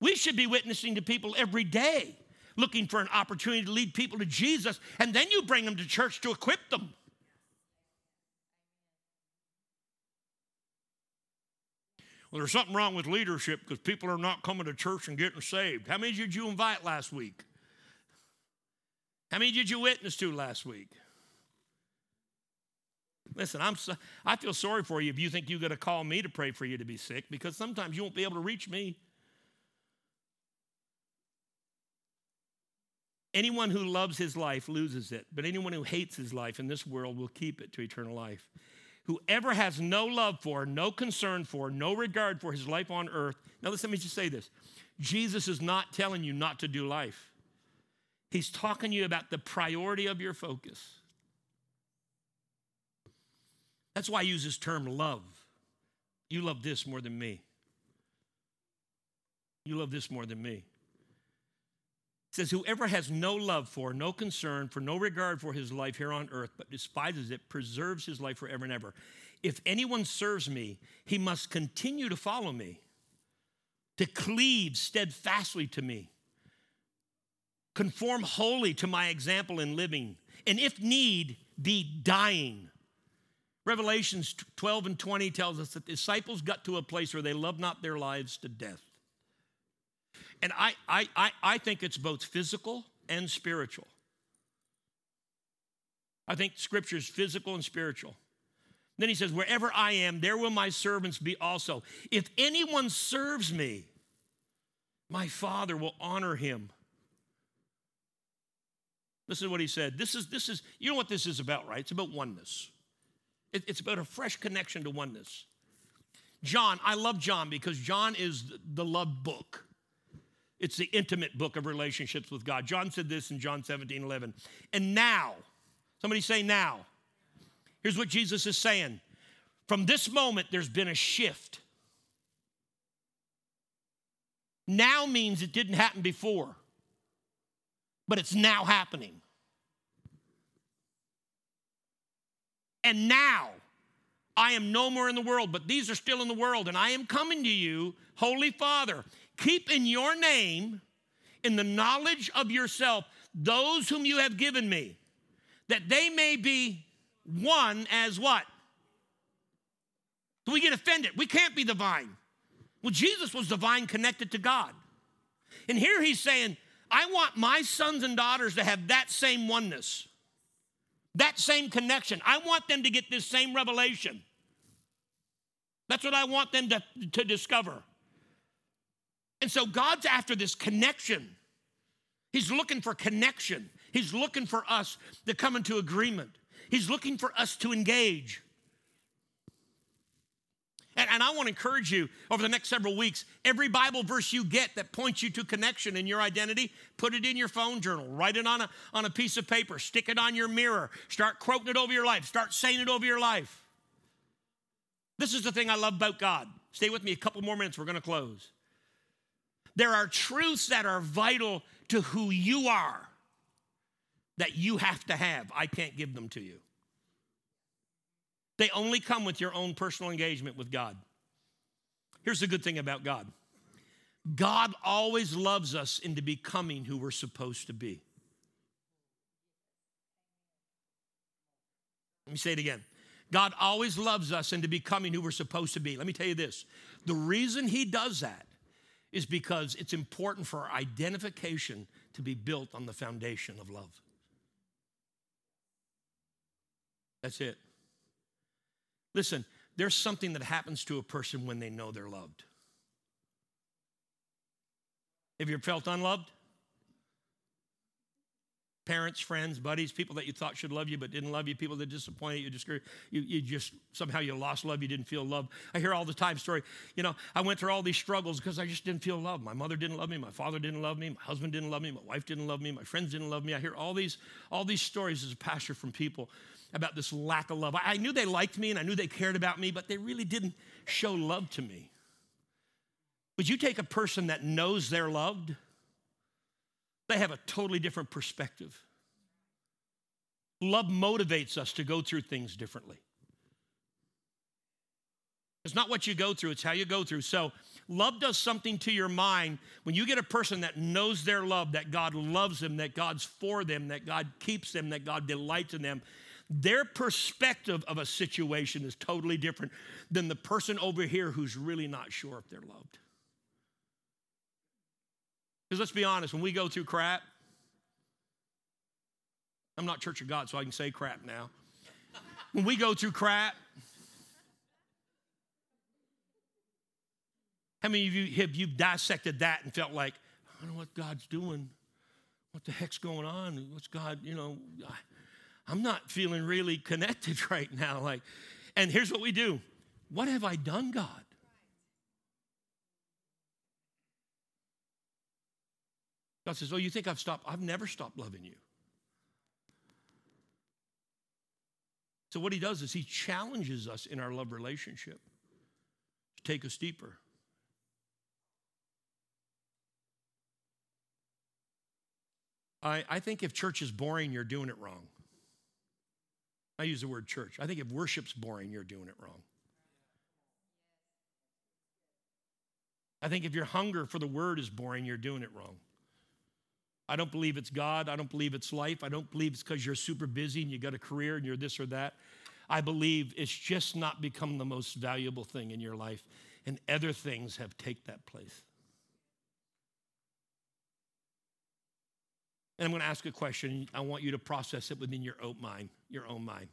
S1: We should be witnessing to people every day, looking for an opportunity to lead people to Jesus, and then you bring them to church to equip them. Well, there's something wrong with leadership because people are not coming to church and getting saved. How many did you invite last week? How many did you witness to last week? Listen, I'm so, I feel sorry for you if you think you're going to call me to pray for you to be sick because sometimes you won't be able to reach me. Anyone who loves his life loses it, but anyone who hates his life in this world will keep it to eternal life. Whoever has no love for, no concern for, no regard for his life on earth. Now, listen, let me just say this Jesus is not telling you not to do life, he's talking to you about the priority of your focus. That's why I use this term love. You love this more than me. You love this more than me. Says, Whoever has no love for, no concern for, no regard for his life here on earth, but despises it, preserves his life forever and ever. If anyone serves me, he must continue to follow me, to cleave steadfastly to me, conform wholly to my example in living, and if need, be dying Revelations 12 and 20 tells us that disciples got to a place where they loved not their lives to death. And I, I, I, I think it's both physical and spiritual. I think scripture is physical and spiritual. Then he says, Wherever I am, there will my servants be also. If anyone serves me, my Father will honor him. This is what he said. This is, this is, you know what this is about, right? It's about oneness. It's about a fresh connection to oneness. John, I love John because John is the love book. It's the intimate book of relationships with God. John said this in John 17, 11. And now, somebody say now. Here's what Jesus is saying. From this moment, there's been a shift. Now means it didn't happen before, but it's now happening. And now I am no more in the world, but these are still in the world, and I am coming to you, Holy Father. Keep in your name, in the knowledge of yourself, those whom you have given me, that they may be one as what? So we get offended. We can't be the vine. Well, Jesus was the vine connected to God. And here he's saying, I want my sons and daughters to have that same oneness, that same connection. I want them to get this same revelation. That's what I want them to, to discover. And so God's after this connection. He's looking for connection. He's looking for us to come into agreement. He's looking for us to engage. And, and I want to encourage you over the next several weeks every Bible verse you get that points you to connection in your identity, put it in your phone journal, write it on a, on a piece of paper, stick it on your mirror, start quoting it over your life, start saying it over your life. This is the thing I love about God. Stay with me a couple more minutes, we're going to close. There are truths that are vital to who you are that you have to have. I can't give them to you. They only come with your own personal engagement with God. Here's the good thing about God God always loves us into becoming who we're supposed to be. Let me say it again. God always loves us into becoming who we're supposed to be. Let me tell you this the reason He does that is because it's important for our identification to be built on the foundation of love. That's it. Listen, there's something that happens to a person when they know they're loved. Have you ever felt unloved? Parents, friends, buddies, people that you thought should love you but didn't love you, people that disappointed you, discouraged you, you just somehow you lost love, you didn't feel love. I hear all the time story. You know, I went through all these struggles because I just didn't feel love. My mother didn't love me, my father didn't love me, my husband didn't love me, my wife didn't love me, my friends didn't love me. I hear all these all these stories as a pastor from people about this lack of love. I knew they liked me and I knew they cared about me, but they really didn't show love to me. Would you take a person that knows they're loved? They have a totally different perspective. Love motivates us to go through things differently. It's not what you go through, it's how you go through. So, love does something to your mind when you get a person that knows their love, that God loves them, that God's for them, that God keeps them, that God delights in them their perspective of a situation is totally different than the person over here who's really not sure if they're loved. Because let's be honest, when we go through crap, I'm not Church of God, so I can say crap now. When we go through crap, how many of you have you dissected that and felt like, I don't know what God's doing? What the heck's going on? What's God, you know? I'm not feeling really connected (laughs) right now. Like, and here's what we do What have I done, God? God says, Oh, you think I've stopped? I've never stopped loving you. So, what he does is he challenges us in our love relationship to take us deeper. I, I think if church is boring, you're doing it wrong. I use the word church. I think if worship's boring, you're doing it wrong. I think if your hunger for the word is boring, you're doing it wrong. I don't believe it's God. I don't believe it's life. I don't believe it's because you're super busy and you got a career and you're this or that. I believe it's just not become the most valuable thing in your life, and other things have take that place. And I'm going to ask a question. I want you to process it within your own mind, your own mind.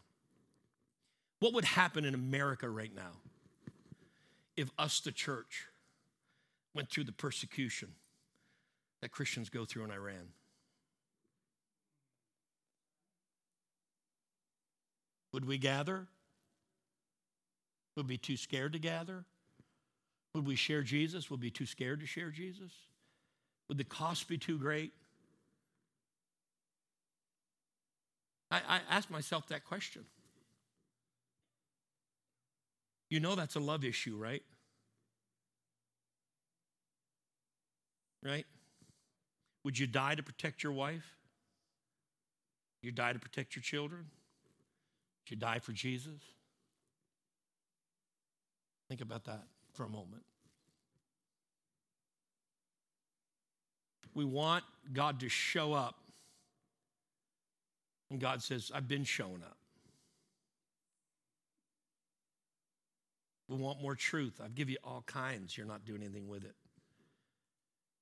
S1: What would happen in America right now if us, the church, went through the persecution that Christians go through in Iran? Would we gather? Would we be too scared to gather? Would we share Jesus? Would we be too scared to share Jesus? Would the cost be too great? I, I ask myself that question. You know that's a love issue, right? Right? Would you die to protect your wife? You die to protect your children? Would you die for Jesus? Think about that for a moment. We want God to show up. And God says, I've been showing up. We want more truth. I've given you all kinds. You're not doing anything with it.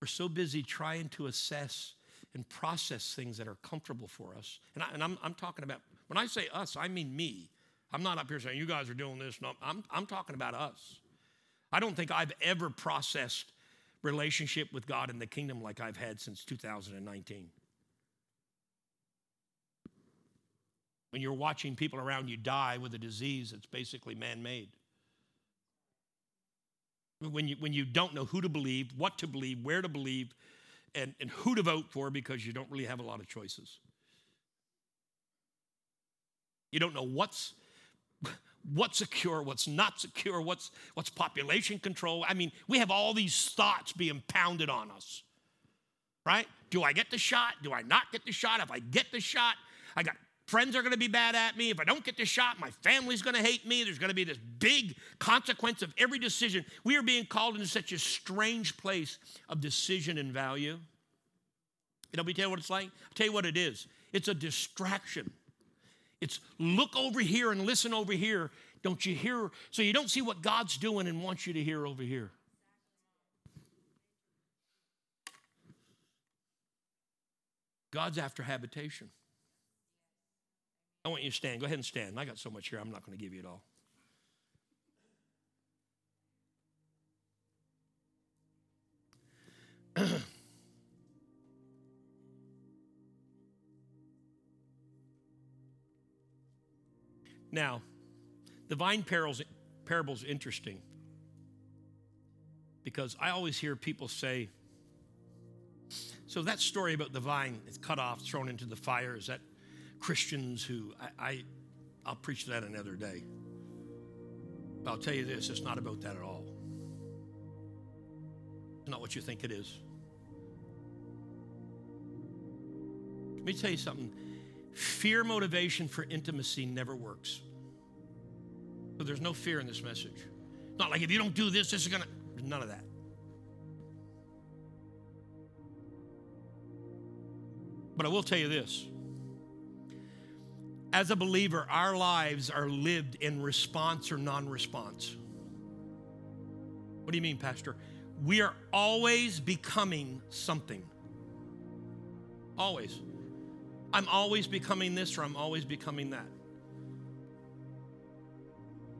S1: We're so busy trying to assess and process things that are comfortable for us. And, I, am I'm talking about, when I say us, I mean me. I'm not up here saying, you guys are doing this. No, I'm, I'm talking about us. I don't think I've ever processed relationship with God in the kingdom like I've had since 2019. When you're watching people around you die with a disease that's basically man made when you, when you don't know who to believe, what to believe, where to believe, and, and who to vote for because you don't really have a lot of choices. You don't know what's (laughs) what's secure, what's not secure, what's what's population control. I mean, we have all these thoughts being pounded on us. Right? Do I get the shot? Do I not get the shot? If I get the shot, I got friends are going to be bad at me. If I don't get the shot, my family's going to hate me. There's going to be this big consequence of every decision. We are being called into such a strange place of decision and value. Let me tell you what it's like. I'll tell you what it is. It's a distraction. It's look over here and listen over here. Don't you hear? So you don't see what God's doing and wants you to hear over here. God's after habitation. I want you to stand. Go ahead and stand. I got so much here, I'm not going to give you it all. (clears throat) now, the vine parable is interesting because I always hear people say, so that story about the vine is cut off, thrown into the fire, is that Christians who I, I I'll preach that another day. But I'll tell you this, it's not about that at all. It's not what you think it is. Let me tell you something. Fear motivation for intimacy never works. So there's no fear in this message. Not like if you don't do this, this is gonna none of that. But I will tell you this as a believer, our lives are lived in response or non response. What do you mean, Pastor? We are always becoming something. Always. I'm always becoming this or I'm always becoming that.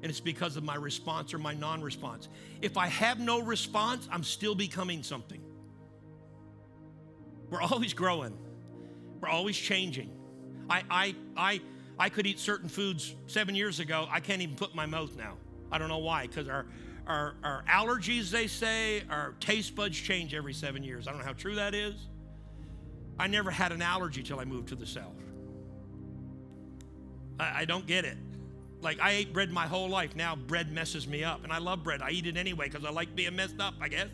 S1: And it's because of my response or my non response. If I have no response, I'm still becoming something. We're always growing, we're always changing. I, I, I, I could eat certain foods seven years ago. I can't even put my mouth now. I don't know why, because our, our, our allergies, they say, our taste buds change every seven years. I don't know how true that is. I never had an allergy till I moved to the South. I, I don't get it. Like, I ate bread my whole life. Now bread messes me up. And I love bread. I eat it anyway because I like being messed up, I guess.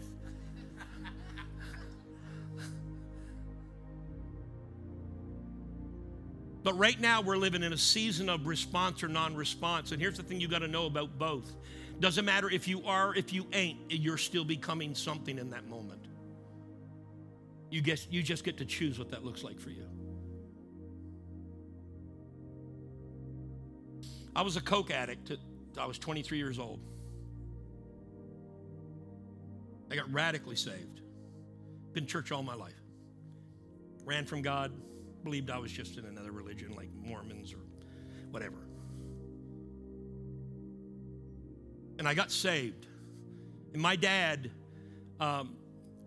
S1: But right now, we're living in a season of response or non response. And here's the thing you got to know about both. Doesn't matter if you are, if you ain't, you're still becoming something in that moment. You, guess, you just get to choose what that looks like for you. I was a coke addict. I was 23 years old. I got radically saved. Been church all my life. Ran from God, believed I was just in another religion like Mormons or whatever. And I got saved. And my dad um,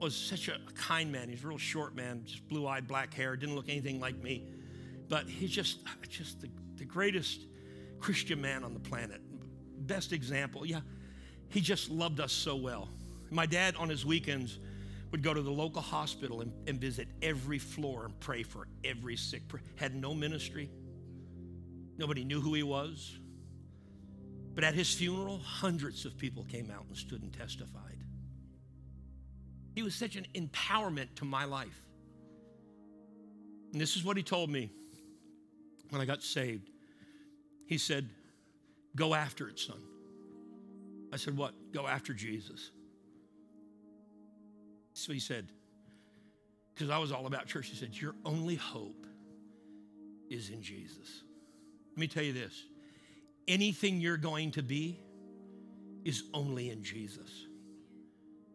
S1: was such a kind man. He's a real short man, just blue eyed, black hair, didn't look anything like me. But he's just, just the, the greatest Christian man on the planet. Best example. Yeah, he just loved us so well. My dad, on his weekends, would go to the local hospital and, and visit every floor and pray for every sick. Had no ministry. Nobody knew who he was. But at his funeral, hundreds of people came out and stood and testified. He was such an empowerment to my life. And this is what he told me when I got saved. He said, Go after it, son. I said, What? Go after Jesus. So he said, because I was all about church, he said, Your only hope is in Jesus. Let me tell you this anything you're going to be is only in Jesus.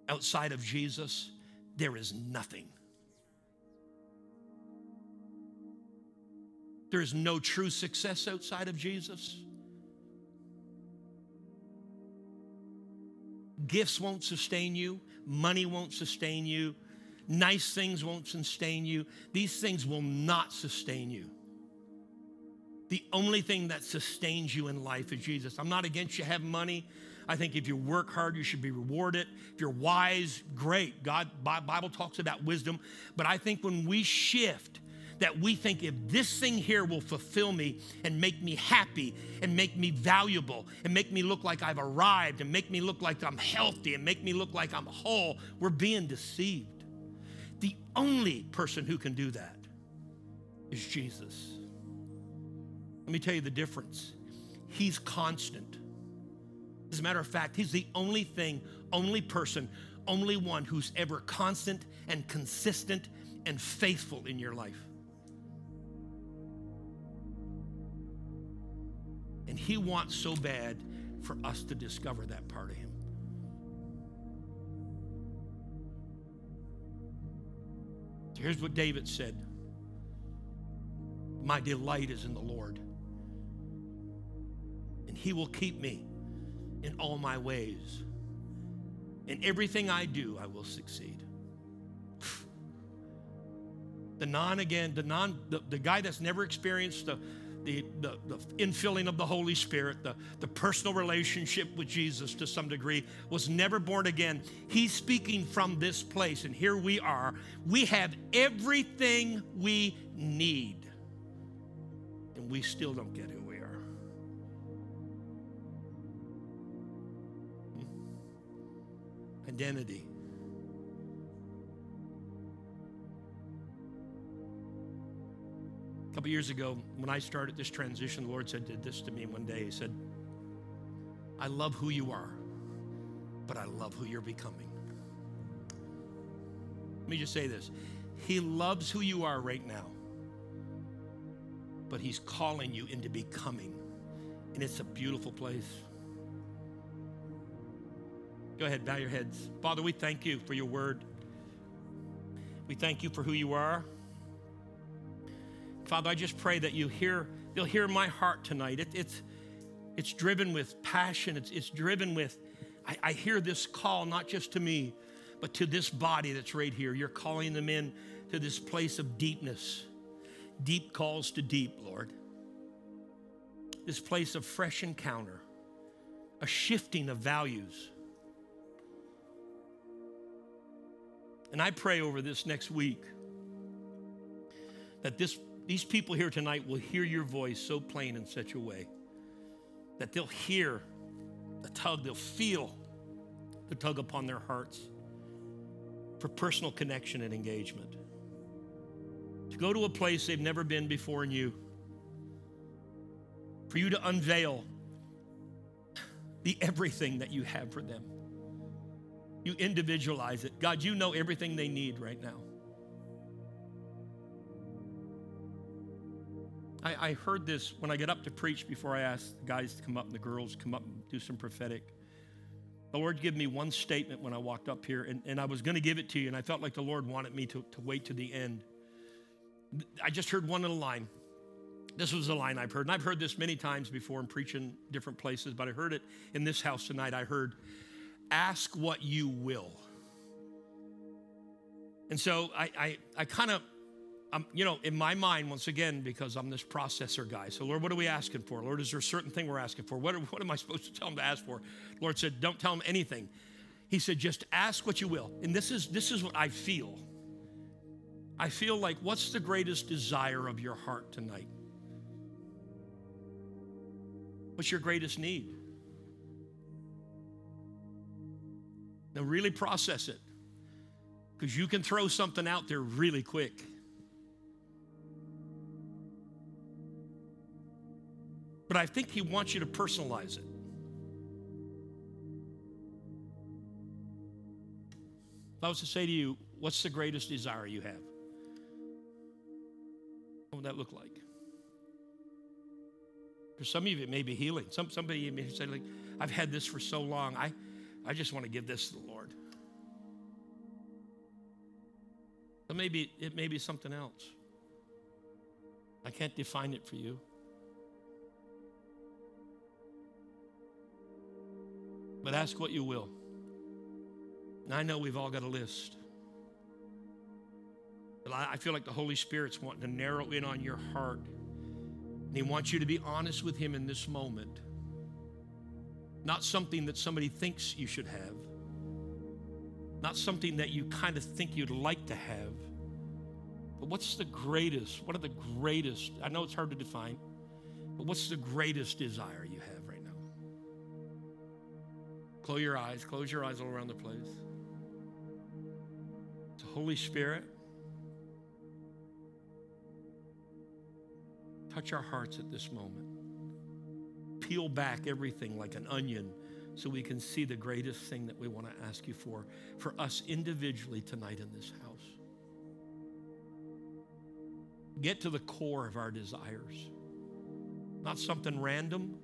S1: Outside of Jesus, there is nothing. There is no true success outside of Jesus. Gifts won't sustain you, money won't sustain you, nice things won't sustain you. These things will not sustain you. The only thing that sustains you in life is Jesus. I'm not against you have money. I think if you work hard, you should be rewarded. If you're wise, great. God Bible talks about wisdom, but I think when we shift that we think if this thing here will fulfill me and make me happy and make me valuable and make me look like I've arrived and make me look like I'm healthy and make me look like I'm whole, we're being deceived. The only person who can do that is Jesus. Let me tell you the difference. He's constant. As a matter of fact, he's the only thing, only person, only one who's ever constant and consistent and faithful in your life. And He wants so bad for us to discover that part of Him. Here's what David said My delight is in the Lord, and He will keep me in all my ways. In everything I do, I will succeed. (sighs) The non again, the non, the, the guy that's never experienced the the, the, the infilling of the Holy Spirit, the, the personal relationship with Jesus to some degree, was never born again. He's speaking from this place, and here we are. We have everything we need, and we still don't get who we are. Hmm. Identity. Couple years ago, when I started this transition, the Lord said did this to me one day. He said, I love who you are, but I love who you're becoming. Let me just say this. He loves who you are right now, but He's calling you into becoming. And it's a beautiful place. Go ahead, bow your heads. Father, we thank you for your word. We thank you for who you are. Father, I just pray that you hear, you'll hear my heart tonight. It, it's, it's driven with passion. It's, it's driven with, I, I hear this call not just to me, but to this body that's right here. You're calling them in to this place of deepness. Deep calls to deep, Lord. This place of fresh encounter, a shifting of values. And I pray over this next week that this these people here tonight will hear your voice so plain in such a way that they'll hear the tug, they'll feel the tug upon their hearts for personal connection and engagement. To go to a place they've never been before in you, for you to unveil the everything that you have for them. You individualize it. God, you know everything they need right now. I, I heard this when I get up to preach before I ask the guys to come up and the girls come up and do some prophetic. The Lord gave me one statement when I walked up here, and, and I was going to give it to you, and I felt like the Lord wanted me to, to wait to the end. I just heard one little line. This was a line I've heard, and I've heard this many times before in preaching different places, but I heard it in this house tonight. I heard, Ask what you will. And so I, I, I kind of I'm, you know, in my mind, once again, because I'm this processor guy. So, Lord, what are we asking for? Lord, is there a certain thing we're asking for? What, are, what am I supposed to tell him to ask for? Lord said, don't tell him anything. He said, just ask what you will. And this is this is what I feel. I feel like what's the greatest desire of your heart tonight? What's your greatest need? Now, really process it because you can throw something out there really quick. But I think he wants you to personalize it. If I was to say to you, what's the greatest desire you have? What would that look like? For some of you, it may be healing. Some, somebody may say, like, I've had this for so long. I, I just want to give this to the Lord. But maybe it may be something else. I can't define it for you. But ask what you will. And I know we've all got a list. But I feel like the Holy Spirit's wanting to narrow in on your heart. And He wants you to be honest with Him in this moment. Not something that somebody thinks you should have, not something that you kind of think you'd like to have. But what's the greatest? What are the greatest? I know it's hard to define, but what's the greatest desire you have? Close your eyes, close your eyes all around the place. The Holy Spirit, touch our hearts at this moment. Peel back everything like an onion so we can see the greatest thing that we want to ask you for, for us individually tonight in this house. Get to the core of our desires, not something random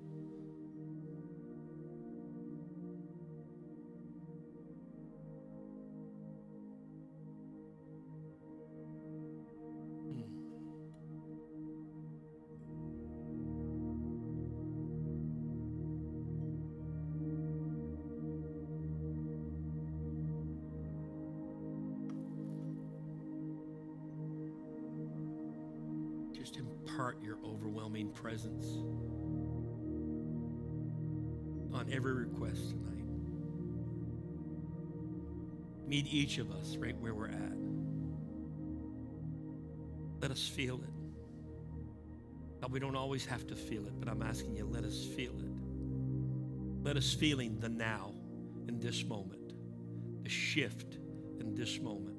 S1: presence on every request tonight. Meet each of us right where we're at. Let us feel it. God, we don't always have to feel it, but I'm asking you, let us feel it. Let us feeling the now in this moment, the shift in this moment.